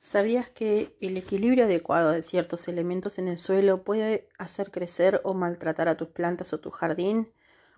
¿Sabías que el equilibrio adecuado de ciertos elementos en el suelo puede hacer crecer o maltratar a tus plantas o tu jardín?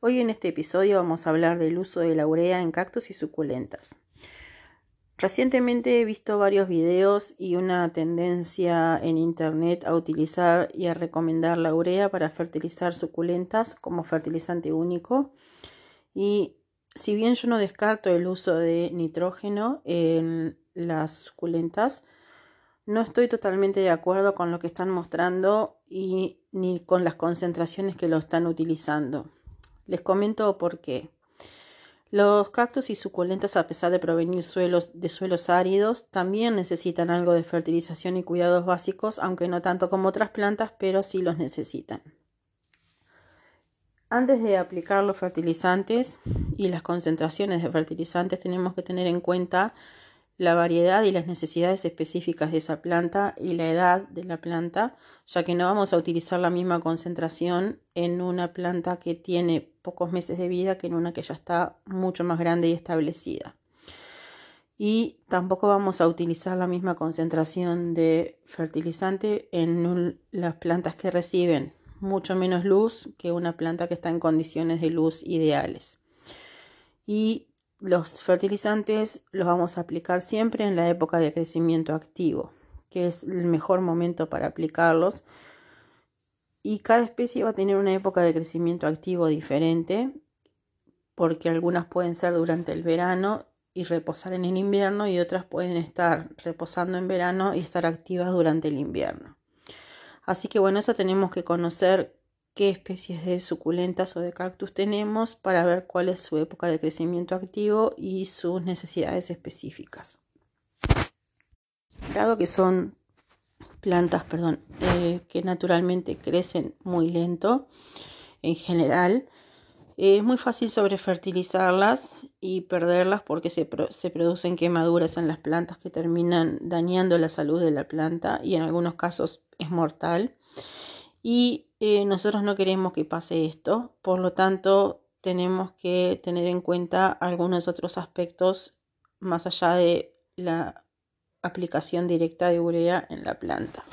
Hoy en este episodio vamos a hablar del uso de la urea en cactus y suculentas. Recientemente he visto varios videos y una tendencia en internet a utilizar y a recomendar la urea para fertilizar suculentas como fertilizante único. Y si bien yo no descarto el uso de nitrógeno en las suculentas, no estoy totalmente de acuerdo con lo que están mostrando y ni con las concentraciones que lo están utilizando. Les comento por qué. Los cactus y suculentas, a pesar de provenir de suelos áridos, también necesitan algo de fertilización y cuidados básicos, aunque no tanto como otras plantas, pero sí los necesitan. Antes de aplicar los fertilizantes y las concentraciones de fertilizantes, tenemos que tener en cuenta la variedad y las necesidades específicas de esa planta y la edad de la planta, ya que no vamos a utilizar la misma concentración en una planta que tiene pocos meses de vida que en una que ya está mucho más grande y establecida. Y tampoco vamos a utilizar la misma concentración de fertilizante en las plantas que reciben mucho menos luz que una planta que está en condiciones de luz ideales. Y los fertilizantes los vamos a aplicar siempre en la época de crecimiento activo, que es el mejor momento para aplicarlos. Y cada especie va a tener una época de crecimiento activo diferente, porque algunas pueden ser durante el verano y reposar en el invierno y otras pueden estar reposando en verano y estar activas durante el invierno. Así que bueno, eso tenemos que conocer qué especies de suculentas o de cactus tenemos para ver cuál es su época de crecimiento activo y sus necesidades específicas. Dado que son plantas, perdón, eh, que naturalmente crecen muy lento en general, es muy fácil sobrefertilizarlas y perderlas porque se, se, producen quemaduras en las plantas que terminan dañando la salud de la planta y en algunos casos es mortal. Y eh, nosotros no queremos que pase esto, por lo tanto tenemos que tener en cuenta algunos otros aspectos más allá de la aplicación directa de urea en la planta.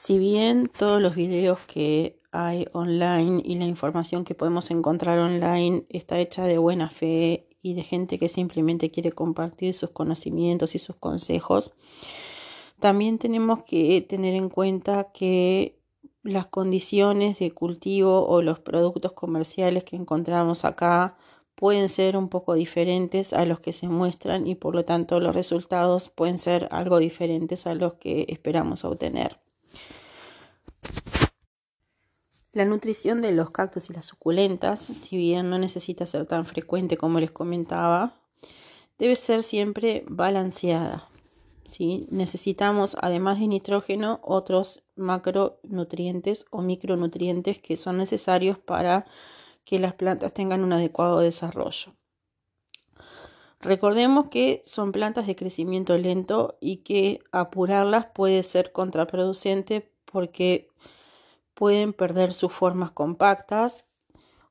Si bien todos los videos que hay online y la información que podemos encontrar online está hecha de buena fe y de gente que simplemente quiere compartir sus conocimientos y sus consejos, también tenemos que tener en cuenta que las condiciones de cultivo o los productos comerciales que encontramos acá pueden ser un poco diferentes a los que se muestran y por lo tanto los resultados pueden ser algo diferentes a los que esperamos obtener. La nutrición de los cactus y las suculentas, si bien no necesita ser tan frecuente como les comentaba, debe ser siempre balanceada. Necesitamos, además de nitrógeno, otros macronutrientes o micronutrientes que son necesarios para que las plantas tengan un adecuado desarrollo. Recordemos que son plantas de crecimiento lento y que apurarlas puede ser contraproducente porque pueden perder sus formas compactas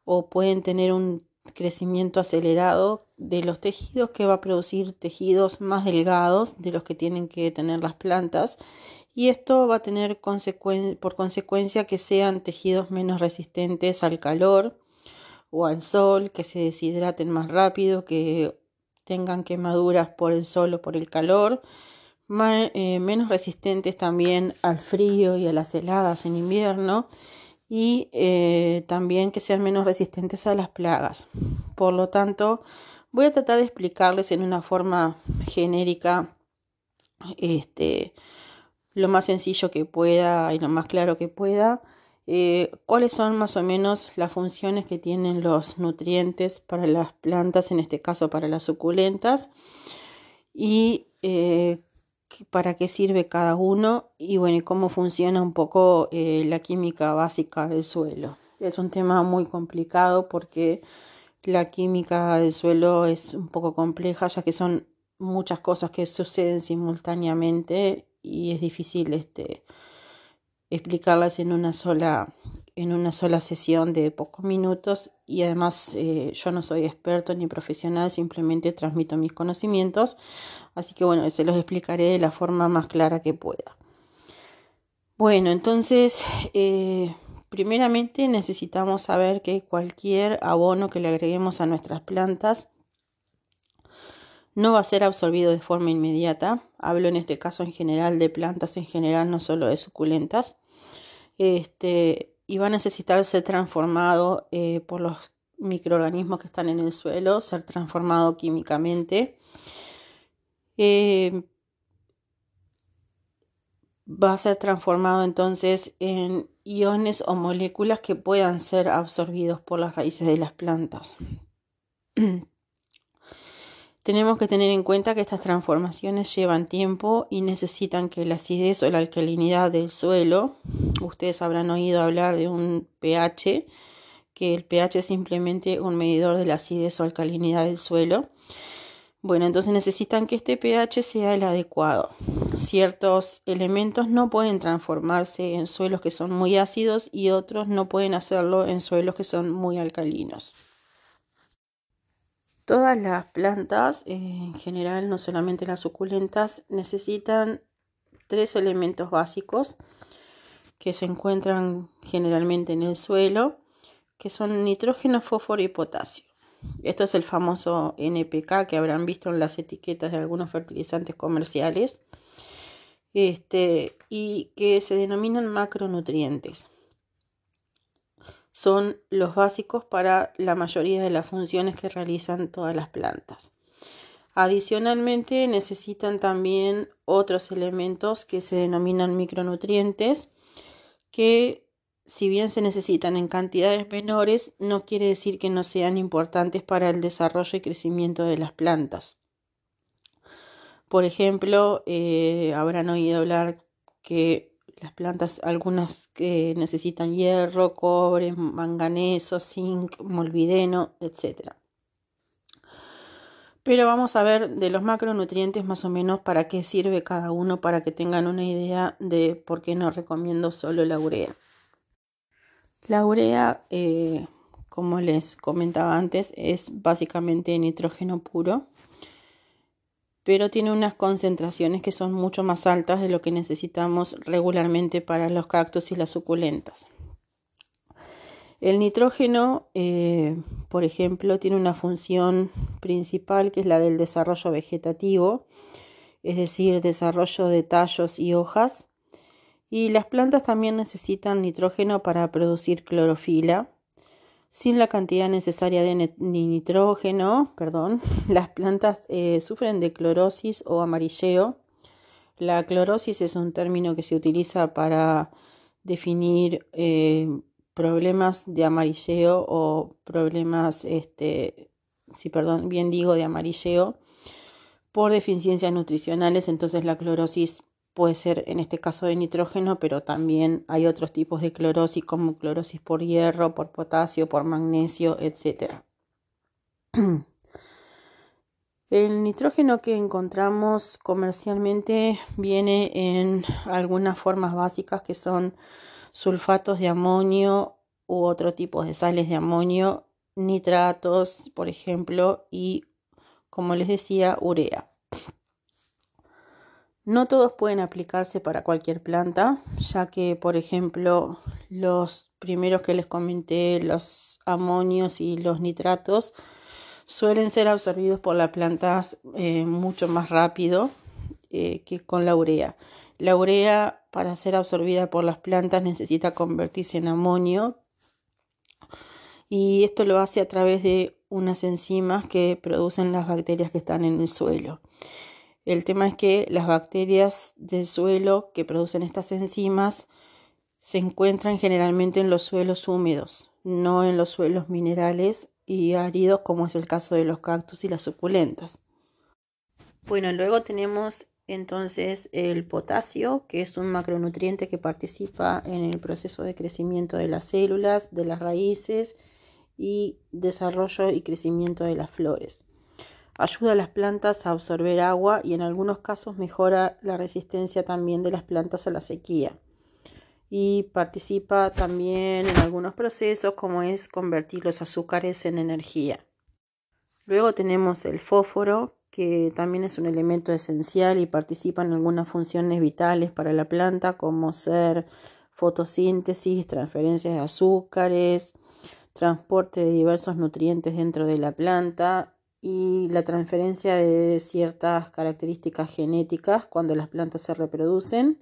o pueden tener un crecimiento acelerado de los tejidos que va a producir tejidos más delgados de los que tienen que tener las plantas. Y esto va a tener por consecuencia que sean tejidos menos resistentes al calor o al sol, que se deshidraten más rápido, que tengan quemaduras por el sol o por el calor, eh, menos resistentes también al frío y a las heladas en invierno y eh, también que sean menos resistentes a las plagas. Por lo tanto, voy a tratar de explicarles en una forma genérica este, lo más sencillo que pueda y lo más claro que pueda. Eh, cuáles son más o menos las funciones que tienen los nutrientes para las plantas, en este caso para las suculentas, y eh, para qué sirve cada uno y bueno, cómo funciona un poco eh, la química básica del suelo. Es un tema muy complicado porque la química del suelo es un poco compleja ya que son muchas cosas que suceden simultáneamente y es difícil este, explicarlas en una sola en una sola sesión de pocos minutos y además eh, yo no soy experto ni profesional, simplemente transmito mis conocimientos, así que bueno, se los explicaré de la forma más clara que pueda. Bueno, entonces, eh, primeramente necesitamos saber que cualquier abono que le agreguemos a nuestras plantas no va a ser absorbido de forma inmediata. Hablo en este caso en general de plantas en general, no solo de suculentas. Este, y va a necesitar ser transformado eh, por los microorganismos que están en el suelo, ser transformado químicamente. Eh, va a ser transformado entonces en iones o moléculas que puedan ser absorbidos por las raíces de las plantas. Tenemos que tener en cuenta que estas transformaciones llevan tiempo y necesitan que la acidez o la alcalinidad del suelo, ustedes habrán oído hablar de un pH, que el pH es simplemente un medidor de la acidez o alcalinidad del suelo, bueno, entonces necesitan que este pH sea el adecuado. Ciertos elementos no pueden transformarse en suelos que son muy ácidos y otros no pueden hacerlo en suelos que son muy alcalinos. Todas las plantas, eh, en general, no solamente las suculentas, necesitan tres elementos básicos que se encuentran generalmente en el suelo, que son nitrógeno, fósforo y potasio. Esto es el famoso NPK que habrán visto en las etiquetas de algunos fertilizantes comerciales este, y que se denominan macronutrientes. Son los básicos para la mayoría de las funciones que realizan todas las plantas. Adicionalmente necesitan también otros elementos que se denominan micronutrientes que si bien se necesitan en cantidades menores, no quiere decir que no sean importantes para el desarrollo y crecimiento de las plantas. Por ejemplo, eh, habrán oído hablar que las plantas, algunas que necesitan hierro, cobre, manganeso, zinc, molvideno, etc. Pero vamos a ver de los macronutrientes más o menos para qué sirve cada uno para que tengan una idea de por qué no recomiendo solo la urea. La urea, eh, como les comentaba antes, es básicamente nitrógeno puro, pero tiene unas concentraciones que son mucho más altas de lo que necesitamos regularmente para los cactus y las suculentas. El nitrógeno, eh, por ejemplo, tiene una función principal que es la del desarrollo vegetativo, es decir, desarrollo de tallos y hojas y las plantas también necesitan nitrógeno para producir clorofila. Sin la cantidad necesaria de nitrógeno, perdón, las plantas eh, sufren de clorosis o amarilleo. La clorosis es un término que se utiliza para definir eh, problemas de amarilleo o problemas, este, si perdón, bien digo, de amarilleo por deficiencias nutricionales. Entonces la clorosis puede ser en este caso de nitrógeno, pero también hay otros tipos de clorosis como clorosis por hierro, por potasio, por magnesio, etc. El nitrógeno que encontramos comercialmente viene en algunas formas básicas que son sulfatos de amonio u otro tipo de sales de amonio, nitratos, por ejemplo, y como les decía, urea. No todos pueden aplicarse para cualquier planta, ya que, por ejemplo, los primeros que les comenté, los amonios y los nitratos, suelen ser absorbidos por las plantas eh, mucho más rápido eh, que con la urea. La urea, para ser absorbida por las plantas, necesita convertirse en amonio y esto lo hace a través de unas enzimas que producen las bacterias que están en el suelo. El tema es que las bacterias del suelo que producen estas enzimas se encuentran generalmente en los suelos húmedos, no en los suelos minerales y áridos como es el caso de los cactus y las suculentas. Bueno, luego tenemos entonces el potasio, que es un macronutriente que participa en el proceso de crecimiento de las células, de las raíces y desarrollo y crecimiento de las flores. Ayuda a las plantas a absorber agua y en algunos casos mejora la resistencia también de las plantas a la sequía. y participa también en algunos procesos como es convertir los azúcares en energía. Luego tenemos el fósforo, que también es un elemento esencial y participa en algunas funciones vitales para la planta como ser fotosíntesis, transferencia de azúcares, transporte de diversos nutrientes dentro de la planta y la transferencia de ciertas características genéticas cuando las plantas se reproducen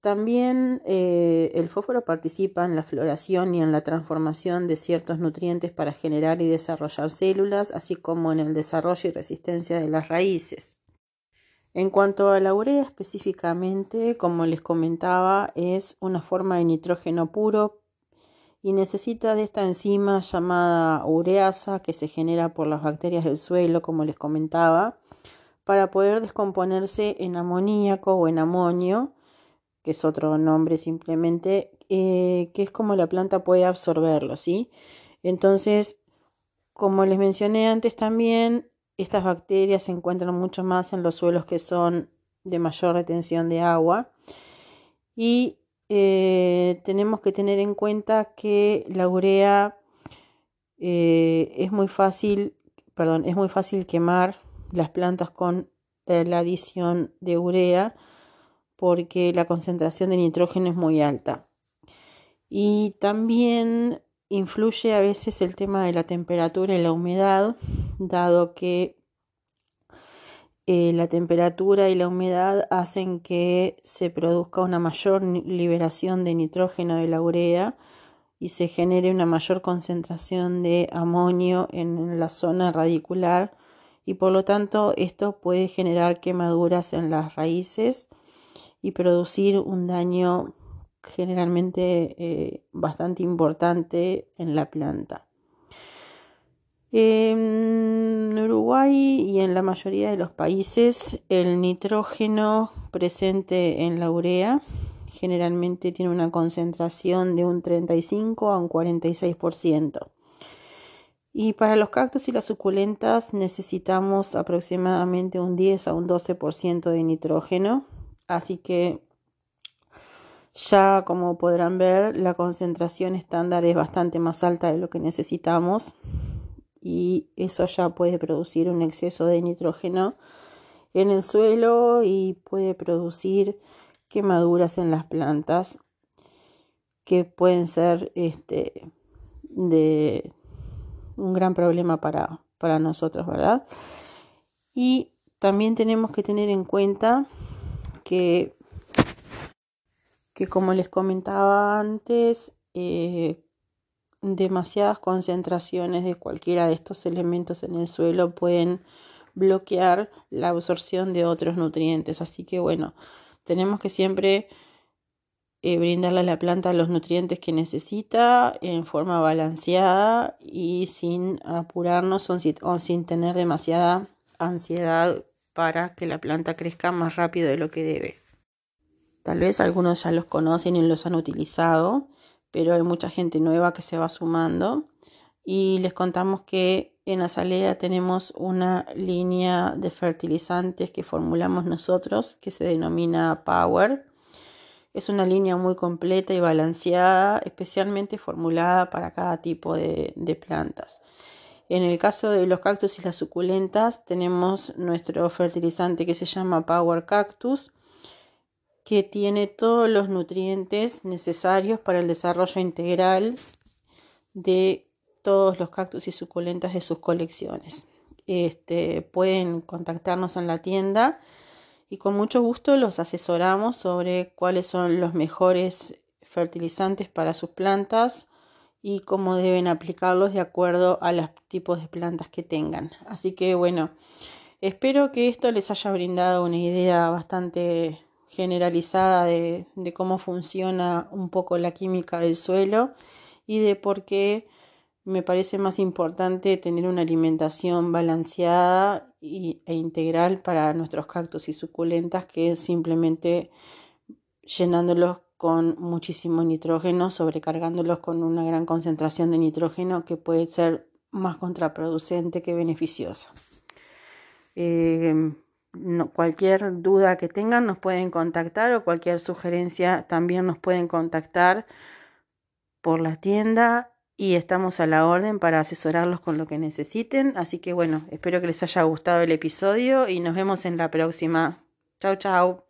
también eh, el fósforo participa en la floración y en la transformación de ciertos nutrientes para generar y desarrollar células, así como en el desarrollo y resistencia de las raíces. En cuanto a la urea específicamente, como les comentaba, es una forma de nitrógeno puro y necesita de esta enzima llamada ureasa que se genera por las bacterias del suelo, como les comentaba, para poder descomponerse en amoníaco o en amonio que es otro nombre simplemente, eh, que es como la planta puede absorberlo, ¿sí? Entonces, como les mencioné antes también, estas bacterias se encuentran mucho más en los suelos que son de mayor retención de agua y eh, tenemos que tener en cuenta que la urea eh, es muy fácil, perdón, es muy fácil quemar las plantas con la adición de urea porque la concentración de nitrógeno es muy alta. Y también influye a veces el tema de la temperatura y la humedad, dado que eh, la temperatura y la humedad hacen que se produzca una mayor liberación de nitrógeno de la urea y se genere una mayor concentración de amonio en la zona radicular y por lo tanto esto puede generar quemaduras en las raíces y producir un daño generalmente eh, bastante importante en la planta. En Uruguay y en la mayoría de los países el nitrógeno presente en la urea generalmente tiene una concentración de un 35 a un 46%. Y para los cactus y las suculentas necesitamos aproximadamente un 10 a un 12% de nitrógeno Así que ya como podrán ver, la concentración estándar es bastante más alta de lo que necesitamos y eso ya puede producir un exceso de nitrógeno en el suelo y puede producir quemaduras en las plantas que pueden ser este, de un gran problema para, para nosotros, ¿verdad? Y también tenemos que tener en cuenta que, como les comentaba antes, eh, demasiadas concentraciones de cualquiera de estos elementos en el suelo pueden bloquear la absorción de otros nutrientes. Así que bueno, tenemos que siempre eh, brindarle a la planta los nutrientes que necesita en forma balanceada y sin apurarnos o sin tener demasiada ansiedad para que la planta crezca más rápido de lo que debe. Tal vez algunos ya los conocen y los han utilizado, pero hay mucha gente nueva que se va sumando y les contamos que en Azalea tenemos una línea de fertilizantes que formulamos nosotros que se denomina Power. Es una línea muy completa y balanceada, especialmente formulada para cada tipo de, de plantas. En el caso de los cactus y las suculentas tenemos nuestro fertilizante que se llama Power Cactus, que tiene todos los nutrientes necesarios para el desarrollo integral de todos los cactus y suculentas de sus colecciones. Este, pueden contactarnos en la tienda y con mucho gusto los asesoramos sobre cuáles son los mejores fertilizantes para sus plantas y cómo deben aplicarlos de acuerdo a los tipos de plantas que tengan. Así que bueno, espero que esto les haya brindado una idea bastante generalizada de, de cómo funciona un poco la química del suelo y de por qué me parece más importante tener una alimentación balanceada y, e integral para nuestros cactus y suculentas que simplemente llenándolos con muchísimo nitrógeno, sobrecargándolos con una gran concentración de nitrógeno que puede ser más contraproducente que beneficiosa. Eh, cualquier duda que tengan nos pueden contactar o cualquier sugerencia también nos pueden contactar por la tienda y estamos a la orden para asesorarlos con lo que necesiten. Así que bueno, espero que les haya gustado el episodio y nos vemos en la próxima. Chao, chao.